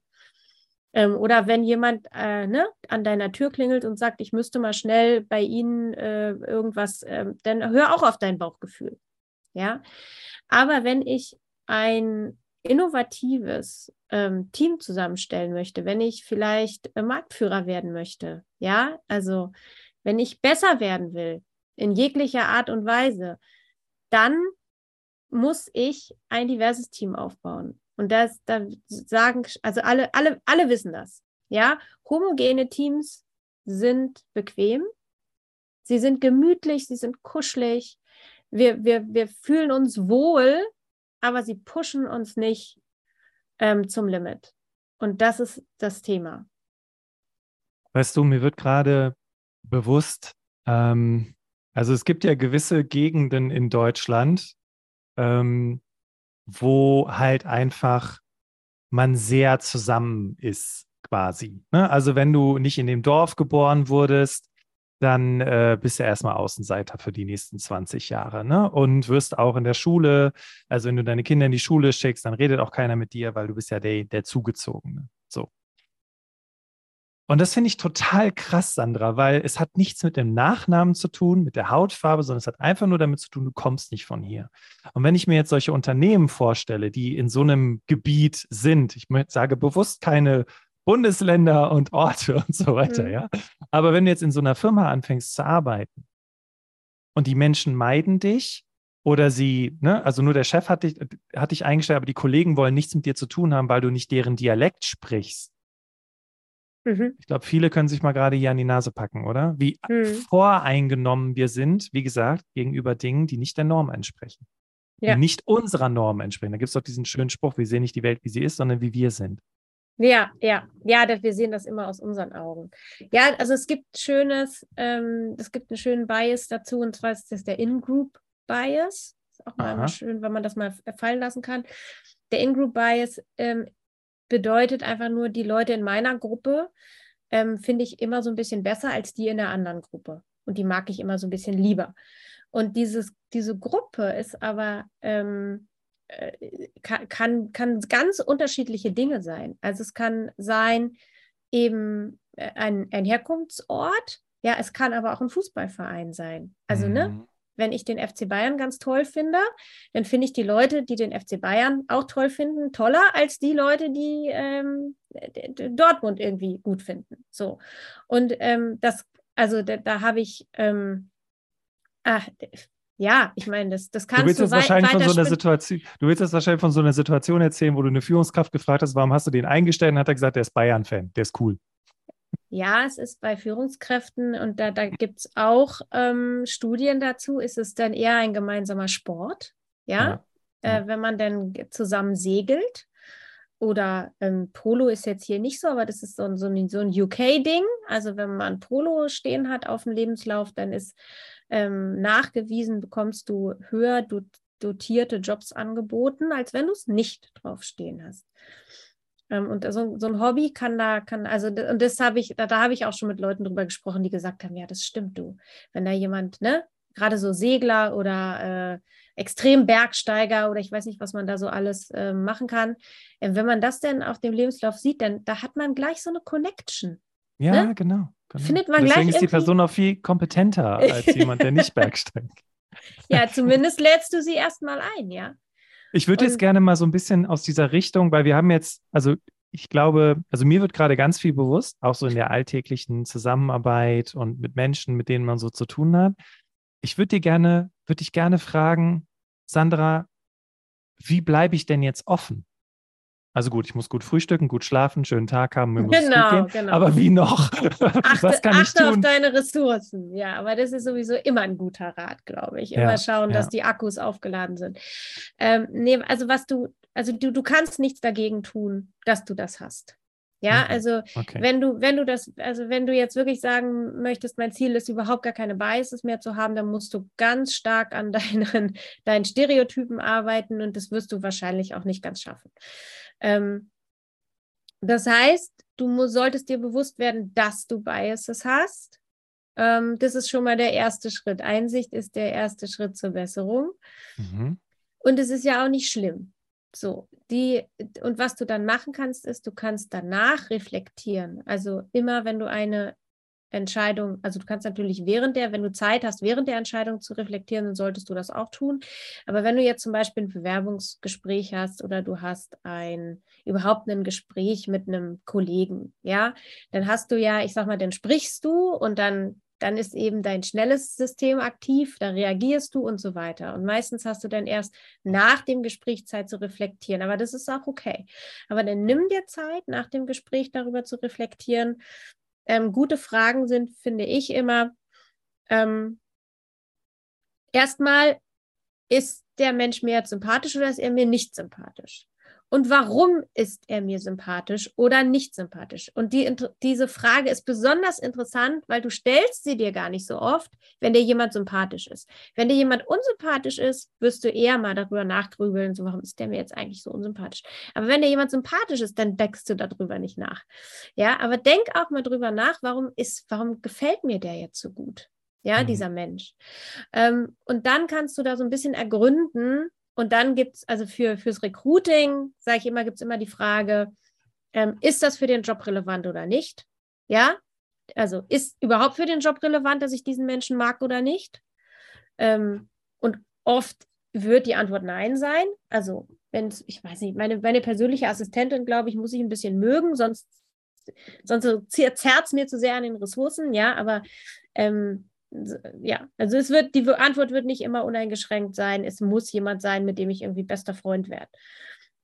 B: Ähm, oder wenn jemand äh, ne, an deiner Tür klingelt und sagt, ich müsste mal schnell bei Ihnen äh, irgendwas, äh, dann hör auch auf dein Bauchgefühl. Ja, aber wenn ich ein innovatives ähm, Team zusammenstellen möchte, wenn ich vielleicht äh, Marktführer werden möchte, ja, also wenn ich besser werden will in jeglicher Art und Weise, dann muss ich ein diverses Team aufbauen. Und das, da sagen, also alle, alle, alle wissen das. Ja, homogene Teams sind bequem, sie sind gemütlich, sie sind kuschelig, wir, wir, wir fühlen uns wohl, aber sie pushen uns nicht ähm, zum Limit. Und das ist das Thema.
A: Weißt du, mir wird gerade bewusst, ähm, also es gibt ja gewisse Gegenden in Deutschland, ähm, wo halt einfach man sehr zusammen ist, quasi. Ne? Also wenn du nicht in dem Dorf geboren wurdest, dann äh, bist du erstmal Außenseiter für die nächsten 20 Jahre. Ne? Und wirst auch in der Schule, also wenn du deine Kinder in die Schule schickst, dann redet auch keiner mit dir, weil du bist ja der, der Zugezogene. So. Und das finde ich total krass, Sandra, weil es hat nichts mit dem Nachnamen zu tun, mit der Hautfarbe, sondern es hat einfach nur damit zu tun, du kommst nicht von hier. Und wenn ich mir jetzt solche Unternehmen vorstelle, die in so einem Gebiet sind, ich sage bewusst keine Bundesländer und Orte und so weiter, mhm. ja. Aber wenn du jetzt in so einer Firma anfängst zu arbeiten und die Menschen meiden dich oder sie, ne, also nur der Chef hat dich, hat dich eingestellt, aber die Kollegen wollen nichts mit dir zu tun haben, weil du nicht deren Dialekt sprichst. Mhm. Ich glaube, viele können sich mal gerade hier an die Nase packen, oder? Wie mhm. voreingenommen wir sind, wie gesagt, gegenüber Dingen, die nicht der Norm entsprechen. Ja. Die nicht unserer Norm entsprechen. Da gibt es doch diesen schönen Spruch, wir sehen nicht die Welt, wie sie ist, sondern wie wir sind.
B: Ja, ja, ja, wir sehen das immer aus unseren Augen. Ja, also es gibt schönes, ähm, es gibt einen schönen Bias dazu, und zwar ist das der In-Group-Bias. Ist auch mal schön, wenn man das mal fallen lassen kann. Der In-Group-Bias ähm, bedeutet einfach nur, die Leute in meiner Gruppe ähm, finde ich immer so ein bisschen besser als die in der anderen Gruppe. Und die mag ich immer so ein bisschen lieber. Und dieses, diese Gruppe ist aber ähm, äh, kann, kann, kann ganz unterschiedliche Dinge sein. Also es kann sein eben äh, ein, ein Herkunftsort, ja, es kann aber auch ein Fußballverein sein. Also, ne, mhm. ne, wenn ich den FC Bayern ganz toll finde, dann finde ich die Leute, die den FC Bayern auch toll finden, toller als die Leute, die ähm, Dortmund irgendwie gut finden. So. Und ähm, das, also da, da habe ich, ähm, ach, ja, ich meine, das, das kannst
A: du willst
B: du
A: jetzt wahrscheinlich von so einer Situation, Du willst jetzt wahrscheinlich von so einer Situation erzählen, wo du eine Führungskraft gefragt hast, warum hast du den eingestellt? Und hat er gesagt, der ist Bayern-Fan, der ist cool.
B: Ja, es ist bei Führungskräften und da, da gibt es auch ähm, Studien dazu, ist es dann eher ein gemeinsamer Sport, ja, ja. Äh, wenn man dann zusammen segelt. Oder ähm, Polo ist jetzt hier nicht so, aber das ist so ein, so ein, so ein UK-Ding. Also wenn man Polo stehen hat auf dem Lebenslauf, dann ist ähm, nachgewiesen, bekommst du höher dotierte Jobs angeboten, als wenn du es nicht draufstehen hast. Ähm, und so, so, ein Hobby kann da, kann, also, und das habe ich, da, da habe ich auch schon mit Leuten drüber gesprochen, die gesagt haben, ja, das stimmt du. Wenn da jemand, ne, gerade so Segler oder äh, Extrembergsteiger oder ich weiß nicht, was man da so alles äh, machen kann. Äh, wenn man das denn auf dem Lebenslauf sieht, dann da hat man gleich so eine Connection.
A: Ja, ne? genau, genau.
B: Findet man
A: Deswegen
B: gleich
A: ist die Person auch viel kompetenter als jemand, der nicht Bergsteigt.
B: ja, zumindest lädst du sie erstmal ein, ja.
A: Ich würde jetzt gerne mal so ein bisschen aus dieser Richtung, weil wir haben jetzt, also ich glaube, also mir wird gerade ganz viel bewusst, auch so in der alltäglichen Zusammenarbeit und mit Menschen, mit denen man so zu tun hat. Ich würde dir gerne, würde dich gerne fragen, Sandra, wie bleibe ich denn jetzt offen? Also gut, ich muss gut frühstücken, gut schlafen, schönen Tag haben, mir muss
B: Genau,
A: gehen.
B: genau.
A: Aber wie noch?
B: Achte,
A: Was kann ich
B: achte auf
A: tun?
B: deine Ressourcen. Ja, aber das ist sowieso immer ein guter Rat, glaube ich. Immer
A: Ja,
B: schauen,
A: ja.
B: dass die Akkus aufgeladen sind. Ähm, nee, also was du, also du, du kannst nichts dagegen tun, dass du das hast. Ja,
A: Mhm.
B: also
A: Okay.
B: wenn du, wenn du das, also wenn du jetzt wirklich sagen möchtest, mein Ziel ist überhaupt gar keine Biases mehr zu haben, dann musst du ganz stark an deinen, deinen Stereotypen arbeiten und das wirst du wahrscheinlich auch nicht ganz schaffen. Ähm, das heißt, du solltest dir bewusst werden, dass du Biases hast. Ähm, das ist schon mal der erste Schritt. Einsicht ist der erste Schritt zur Besserung.
A: Mhm.
B: Und es ist ja auch nicht schlimm. So, die, und was du dann machen kannst, ist, du kannst danach reflektieren. Also immer, wenn du eine Entscheidung, also du kannst natürlich während der, wenn du Zeit hast, während der Entscheidung zu reflektieren, dann solltest du das auch tun. Aber wenn du jetzt zum Beispiel ein Bewerbungsgespräch hast oder du hast ein überhaupt ein Gespräch mit einem Kollegen, ja, dann hast du ja, ich sag mal, dann sprichst du und dann dann ist eben dein schnelles System aktiv, da reagierst du und so weiter. Und meistens hast du dann erst nach dem Gespräch Zeit zu reflektieren, aber das ist auch okay. Aber dann nimm dir Zeit, nach dem Gespräch darüber zu reflektieren. Ähm, gute Fragen sind, finde ich immer, ähm, erstmal, ist der Mensch mir jetzt sympathisch oder ist er mir nicht sympathisch? Und warum ist er mir sympathisch oder nicht sympathisch? Und die, diese Frage ist besonders interessant, weil du stellst sie dir gar nicht so oft, wenn dir jemand sympathisch ist. Wenn dir jemand unsympathisch ist, wirst du eher mal darüber nachgrübeln, so warum ist der mir jetzt eigentlich so unsympathisch? Aber wenn dir jemand sympathisch ist, dann denkst du darüber nicht nach. Ja, aber denk auch mal drüber nach, warum ist, warum gefällt mir der jetzt so gut? Ja,
A: Mhm.
B: dieser Mensch. Ähm, und dann kannst du da so ein bisschen ergründen. Und dann gibt es, also für, fürs Recruiting, sage ich immer, gibt es immer die Frage, ähm, ist das für den Job relevant oder nicht? Ja, also ist überhaupt für den Job relevant, dass ich diesen Menschen mag oder nicht? Ähm, und oft wird die Antwort Nein sein. Also, wenn ich weiß nicht, meine, meine persönliche Assistentin, glaube ich, muss ich ein bisschen mögen, sonst, sonst zerrt es mir zu sehr an den Ressourcen, ja, aber ähm, ja, also es wird, die Antwort wird nicht immer uneingeschränkt sein. Es muss jemand sein, mit dem ich irgendwie bester Freund werde.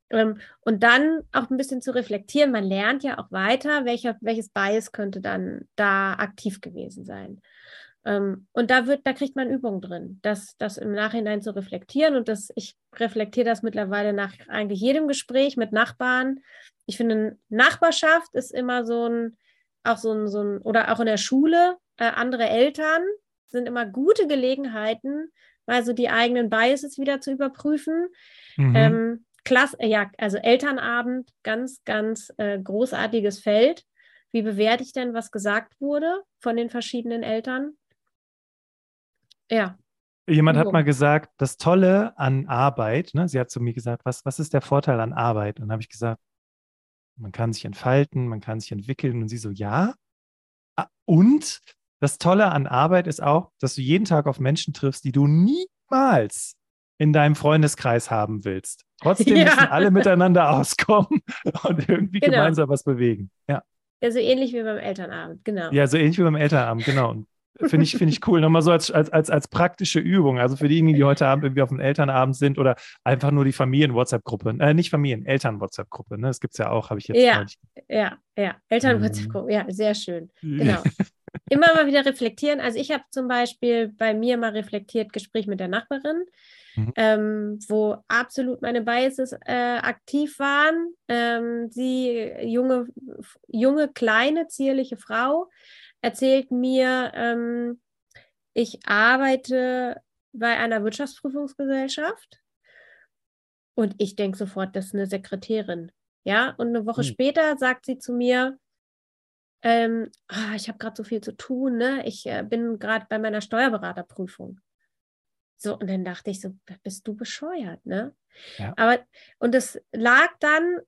B: Ähm, und dann auch ein bisschen zu reflektieren. Man lernt ja auch weiter, welcher, welches Bias könnte dann da aktiv gewesen sein. Ähm, und da wird, da kriegt man Übung drin, das, das im Nachhinein zu reflektieren. Und das, ich reflektiere das mittlerweile nach eigentlich jedem Gespräch mit Nachbarn. Ich finde, Nachbarschaft ist immer so ein, auch so ein, so ein, oder auch in der Schule, äh, andere Eltern sind immer gute Gelegenheiten, mal so die eigenen Biases wieder zu überprüfen.
A: Mhm.
B: Ähm, Klass, äh, ja, also Elternabend, ganz, ganz äh, großartiges Feld. Wie bewerte ich denn, was gesagt wurde von den verschiedenen Eltern? Ja,
A: Jemand hat mal gesagt, das Tolle an Arbeit, ne, sie hat zu mir gesagt, was, was ist der Vorteil an Arbeit? Und dann habe ich gesagt, man kann sich entfalten, man kann sich entwickeln. Und sie so, ja. Ah, Und das Tolle an Arbeit ist auch, dass du jeden Tag auf Menschen triffst, die du niemals in deinem Freundeskreis haben willst. Trotzdem
B: Ja.
A: müssen alle miteinander auskommen und irgendwie
B: Genau.
A: gemeinsam was bewegen. Ja.
B: also ähnlich wie beim Elternabend, genau.
A: Ja, so ähnlich wie beim Elternabend, genau. Und Finde ich, finde ich cool. Nochmal so als, als, als, als praktische Übung. Also für diejenigen, die heute Abend irgendwie auf dem Elternabend sind oder einfach nur die Familien-WhatsApp-Gruppe. Äh, nicht Familien, Eltern-WhatsApp-Gruppe. Ne? Das gibt es ja auch, habe ich jetzt
B: Ja. Ja, ja,
A: Mhm.
B: Eltern ja, sehr schön. Genau. Immer mal wieder reflektieren. Also ich habe zum Beispiel bei mir mal reflektiert, Gespräch mit der Nachbarin,
A: Mhm.
B: ähm, wo absolut meine Biases äh, aktiv waren. Ähm, sie, junge, junge, kleine, zierliche Frau, erzählt mir, ähm, ich arbeite bei einer Wirtschaftsprüfungsgesellschaft und ich denke sofort, das ist eine Sekretärin. Ja, und eine Woche
A: Hm.
B: später sagt sie zu mir, ähm, ah, ich habe gerade so viel zu tun, ne? Ich äh, bin gerade bei meiner Steuerberaterprüfung. So, und dann dachte ich so, bist du bescheuert, ne?
A: Ja.
B: Aber, und es lag dann,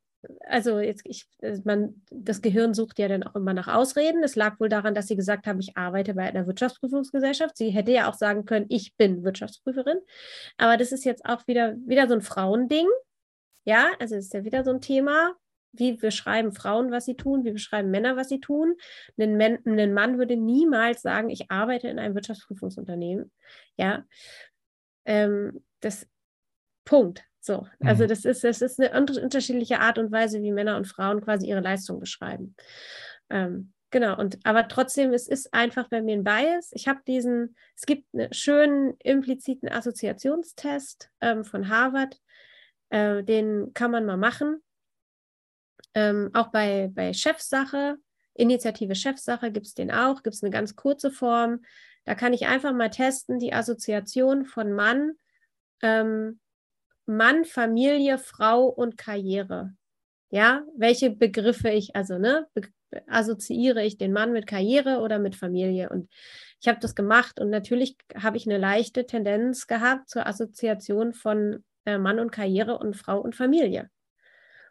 B: also jetzt, ich, äh, man, das Gehirn sucht ja dann auch immer nach Ausreden. Es lag wohl daran, dass sie gesagt haben, ich arbeite bei einer Wirtschaftsprüfungsgesellschaft. Sie hätte ja auch sagen können, ich bin Wirtschaftsprüferin. Aber das ist jetzt auch wieder, wieder so ein Frauending. Ja, also ist ja wieder so ein Thema. Wie beschreiben Frauen, was sie tun? Wie beschreiben Männer, was sie tun? Ein, ein Mann würde niemals sagen, ich arbeite in einem Wirtschaftsprüfungsunternehmen. Ja, ähm, das Punkt. So, also
A: Mhm.
B: das ist, das ist eine unter- unterschiedliche Art und Weise, wie Männer und Frauen quasi ihre Leistung beschreiben. Ähm, genau, und aber trotzdem, es ist einfach bei mir ein Bias. Ich habe diesen, es gibt einen schönen impliziten Assoziationstest ähm, von Harvard, äh, den kann man mal machen. Ähm, auch bei, bei Chefsache, Initiative Chefsache gibt es den auch, gibt es eine ganz kurze Form. Da kann ich einfach mal testen, die Assoziation von Mann, ähm, Mann, Familie, Frau und Karriere. Ja, welche Begriffe ich, also, ne, be assoziiere ich den Mann mit Karriere oder mit Familie? Und ich habe das gemacht und natürlich habe ich eine leichte Tendenz gehabt zur Assoziation von äh, Mann und Karriere und Frau und Familie.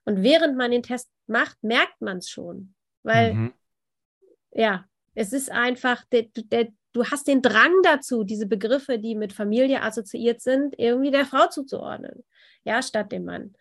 B: Und während man den Test macht, merkt man es schon. Weil,
A: Mhm.
B: ja, es ist einfach, der, der, du hast den Drang dazu, diese Begriffe, die mit Familie assoziiert sind, irgendwie der Frau zuzuordnen. Ja, statt dem Mann.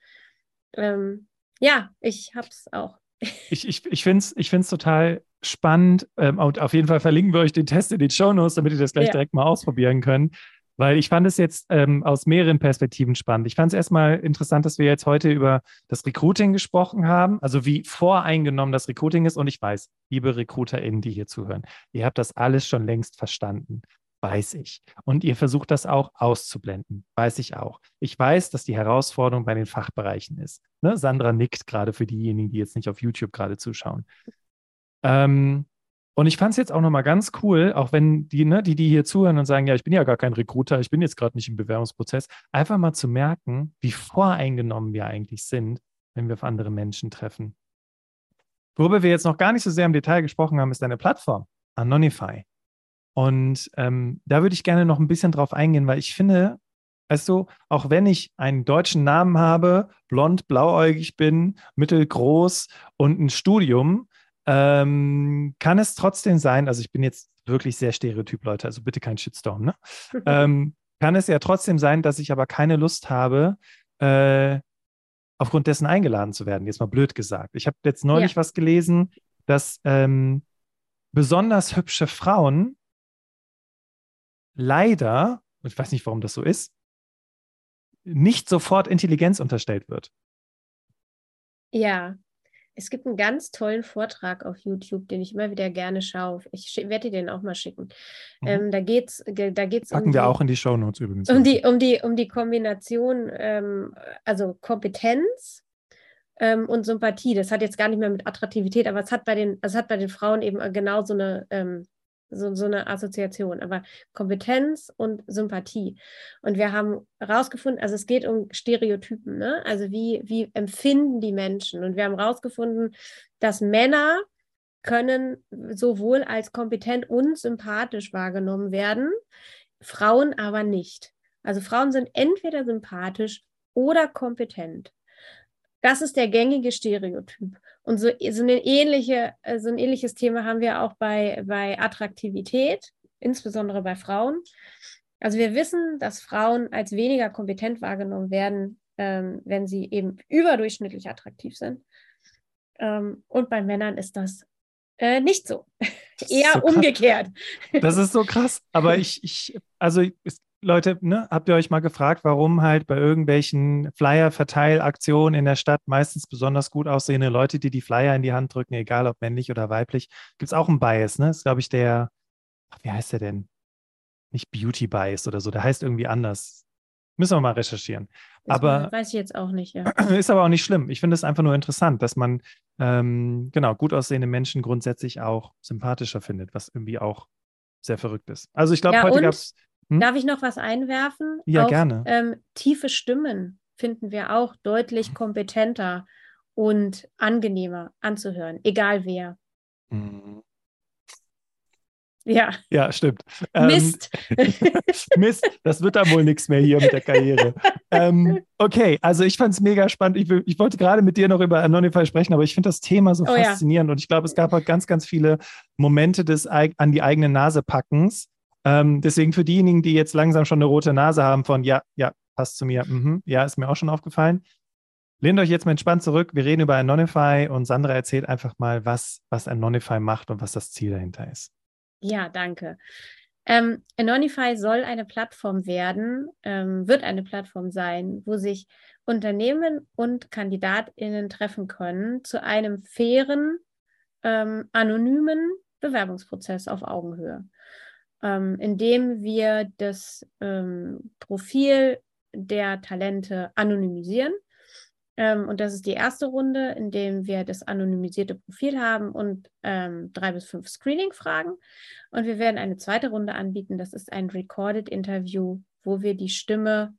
B: Ähm, ja, ich habe es auch.
A: Ich, ich, ich finde es ich find's total spannend. Ähm, und auf jeden Fall verlinken wir euch den Test in den Shownotes, damit ihr das gleich
B: Ja.
A: direkt mal ausprobieren könnt. Weil ich fand es jetzt ähm, aus mehreren Perspektiven spannend. Ich fand es erstmal interessant, dass wir jetzt heute über das Recruiting gesprochen haben, also wie voreingenommen das Recruiting ist. Und ich weiß, liebe RecruiterInnen, die hier zuhören, ihr habt das alles schon längst verstanden. Weiß ich. Und ihr versucht das auch auszublenden. Weiß ich auch. Ich weiß, dass die Herausforderung bei den Fachbereichen ist. Ne? Sandra nickt gerade für diejenigen, die jetzt nicht auf YouTube gerade zuschauen. Ähm, und ich fand es jetzt auch nochmal ganz cool, auch wenn die, ne, die, die hier zuhören und sagen, ja, ich bin ja gar kein Recruiter, ich bin jetzt gerade nicht im Bewerbungsprozess, einfach mal zu merken, wie voreingenommen wir eigentlich sind, wenn wir auf andere Menschen treffen. Worüber wir jetzt noch gar nicht so sehr im Detail gesprochen haben, ist eine Plattform, Anonify. Und ähm, da würde ich gerne noch ein bisschen drauf eingehen, weil ich finde, weißt du, auch wenn ich einen deutschen Namen habe, blond, blauäugig bin, mittelgroß und ein Studium, ähm, kann es trotzdem sein, also ich bin jetzt wirklich sehr stereotyp, Leute, also bitte kein Shitstorm, ne? ähm, kann es ja trotzdem sein, dass ich aber keine Lust habe, äh, aufgrund dessen eingeladen zu werden. Jetzt mal blöd gesagt. Ich habe jetzt neulich was gelesen, dass ähm, besonders hübsche Frauen leider, und ich weiß nicht, warum das so ist, nicht sofort Intelligenz unterstellt wird.
B: Ja, es gibt einen ganz tollen Vortrag auf YouTube, den ich immer wieder gerne schaue. Ich werde dir den auch mal schicken.
A: Mhm.
B: Ähm, da geht es da geht's um
A: Packen wir
B: die,
A: auch in die Shownotes übrigens.
B: um die, um die, um die Kombination, ähm, also Kompetenz ähm, und Sympathie. Das hat jetzt gar nicht mehr mit Attraktivität, aber es hat bei den, es hat bei den Frauen eben genau so eine, ähm, so, so eine Assoziation. Aber Kompetenz und Sympathie. Und wir haben herausgefunden, also es geht um Stereotypen, ne? Also wie, wie empfinden die Menschen? Und wir haben herausgefunden, dass Männer können sowohl als kompetent und sympathisch wahrgenommen werden, Frauen aber nicht. Also Frauen sind entweder sympathisch oder kompetent. Das ist der gängige Stereotyp. Und so, so, eine ähnliche, äh, so ein ähnliches Thema haben wir auch bei, bei Attraktivität, insbesondere bei Frauen. Also wir wissen, dass Frauen als weniger kompetent wahrgenommen werden, ähm, wenn sie eben überdurchschnittlich attraktiv sind. Ähm, und bei Männern ist das äh, nicht so. Eher
A: so
B: umgekehrt.
A: Das ist so krass. Aber ich, ich also es, Leute, ne, habt ihr euch mal gefragt, warum halt bei irgendwelchen Flyer-Verteilaktionen in der Stadt meistens besonders gut aussehende Leute, die die Flyer in die Hand drücken, egal ob männlich oder weiblich, gibt es auch einen Bias, ne? Das ist, glaube ich, der, ach, wie heißt der denn? Nicht Beauty Bias oder so, der heißt irgendwie anders. Müssen wir mal recherchieren.
B: Das
A: Aber-
B: weiß ich jetzt auch nicht, ja.
A: Ist aber auch nicht schlimm. Ich finde es einfach nur interessant, dass man ähm, genau gut aussehende Menschen grundsätzlich auch sympathischer findet, was irgendwie auch sehr verrückt ist. Also ich glaube,
B: Ja,
A: heute gab es Hm?
B: Darf ich noch was einwerfen?
A: Ja,
B: auch,
A: gerne.
B: Ähm, tiefe Stimmen finden wir auch deutlich kompetenter und angenehmer anzuhören, egal wer.
A: Mhm.
B: Ja.
A: Ja, stimmt.
B: Mist.
A: Ähm, Mist, das wird dann wohl nichts mehr hier mit der Karriere. ähm, okay, also ich fand es mega spannend. Ich, ich, wollte gerade mit dir noch über Anonymify sprechen, aber ich finde das Thema so
B: Oh ja.
A: faszinierend und ich glaube, es gab halt ganz, ganz viele Momente des an die eigene Nase packens. Ähm, deswegen für diejenigen, die jetzt langsam schon eine rote Nase haben von ja, ja, passt zu mir, mhm, ja, ist mir auch schon aufgefallen. Lehnt euch jetzt mal entspannt zurück. Wir reden über Anonify und Sandra erzählt einfach mal, was, was Anonify macht und was das Ziel dahinter ist.
B: Ja, danke. Ähm, Anonify soll eine Plattform werden, ähm, wird eine Plattform sein, wo sich Unternehmen und KandidatInnen treffen können zu einem fairen, ähm, anonymen Bewerbungsprozess auf Augenhöhe, ähm, indem wir das ähm, Profil der Talente anonymisieren. Ähm, und das ist die erste Runde, in dem wir das anonymisierte Profil haben und ähm, drei bis fünf Screening-Fragen. Und wir werden eine zweite Runde anbieten. Das ist ein Recorded Interview, wo wir die Stimme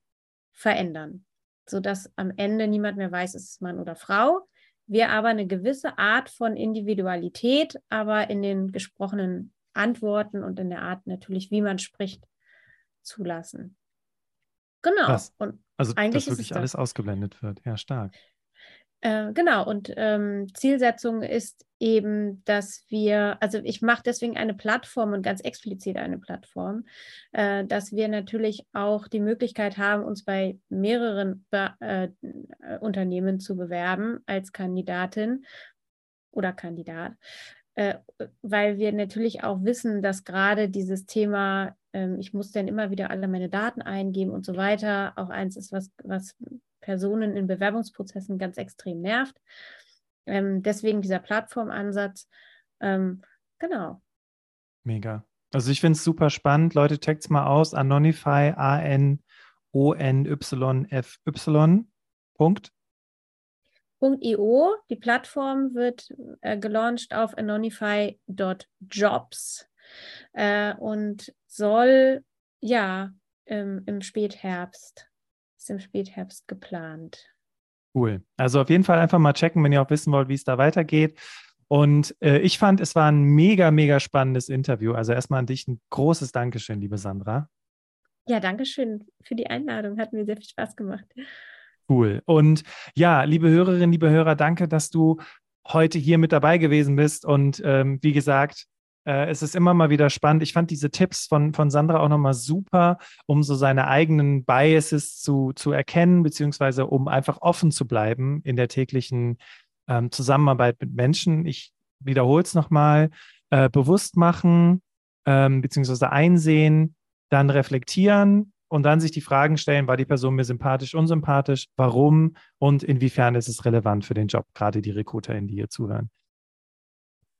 B: verändern, sodass am Ende niemand mehr weiß, ist es Mann oder Frau. Wir aber eine gewisse Art von Individualität, aber in den gesprochenen Antworten und in der Art natürlich, wie man spricht, zulassen. Genau.
A: Krass.
B: Und
A: Also,
B: Eigentlich
A: dass wirklich
B: es
A: alles
B: das.
A: ausgeblendet wird. Ja, stark.
B: Äh, genau, und ähm, Zielsetzung ist eben, dass wir, also ich mache deswegen eine Plattform und ganz explizit eine Plattform, äh, dass wir natürlich auch die Möglichkeit haben, uns bei mehreren Be äh, Unternehmen zu bewerben als Kandidatin oder Kandidat, äh, weil wir natürlich auch wissen, dass gerade dieses Thema, ähm, ich muss dann immer wieder alle meine Daten eingeben und so weiter, auch eins ist, was, was Personen in Bewerbungsprozessen ganz extrem nervt. Ähm, deswegen dieser Plattformansatz. Ähm, genau.
A: Mega. Also ich finde es super spannend. Leute, checkt's mal aus. Anonify, A-N-O-N-Y-F-Y. Punkt.
B: .io, die Plattform wird äh, gelauncht auf anonify.jobs äh, und soll ja ähm, im Spätherbst, ist im Spätherbst geplant.
A: Cool. Also auf jeden Fall einfach mal checken, wenn ihr auch wissen wollt, wie es da weitergeht. Und äh, ich fand, es war ein mega, mega spannendes Interview. Also erstmal an dich ein großes Dankeschön, liebe Sandra.
B: Ja, danke schön für die Einladung. Hat mir sehr viel Spaß gemacht.
A: Cool. Und ja, liebe Hörerinnen, liebe Hörer, danke, dass du heute hier mit dabei gewesen bist. Und ähm, wie gesagt, äh, es ist immer mal wieder spannend. Ich fand diese Tipps von, von Sandra auch nochmal super, um so seine eigenen Biases zu, zu erkennen, beziehungsweise um einfach offen zu bleiben in der täglichen ähm, Zusammenarbeit mit Menschen. Ich wiederhole es nochmal, äh, bewusst machen, ähm, beziehungsweise einsehen, dann reflektieren und dann sich die Fragen stellen, war die Person mir sympathisch, unsympathisch, warum und inwiefern ist es relevant für den Job, gerade die RecruiterInnen, die hier zuhören.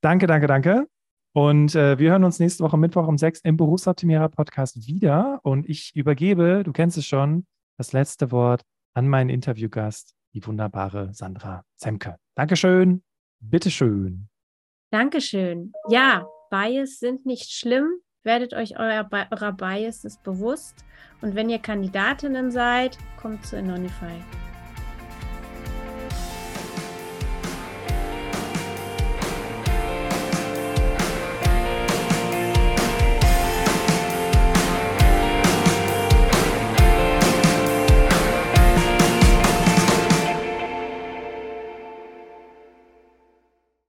A: Danke, danke, danke. Und äh, wir hören uns nächste Woche Mittwoch um sechs im Berufsoptimierer Podcast wieder. Und ich übergebe, du kennst es schon, das letzte Wort an meinen Interviewgast, die wunderbare Sandra Semke. Dankeschön. Bitteschön.
B: Dankeschön. Ja, Bias sind nicht schlimm. Werdet euch eurer, Bi- eurer Biases bewusst. Und wenn ihr Kandidatinnen seid, kommt zu Anonify.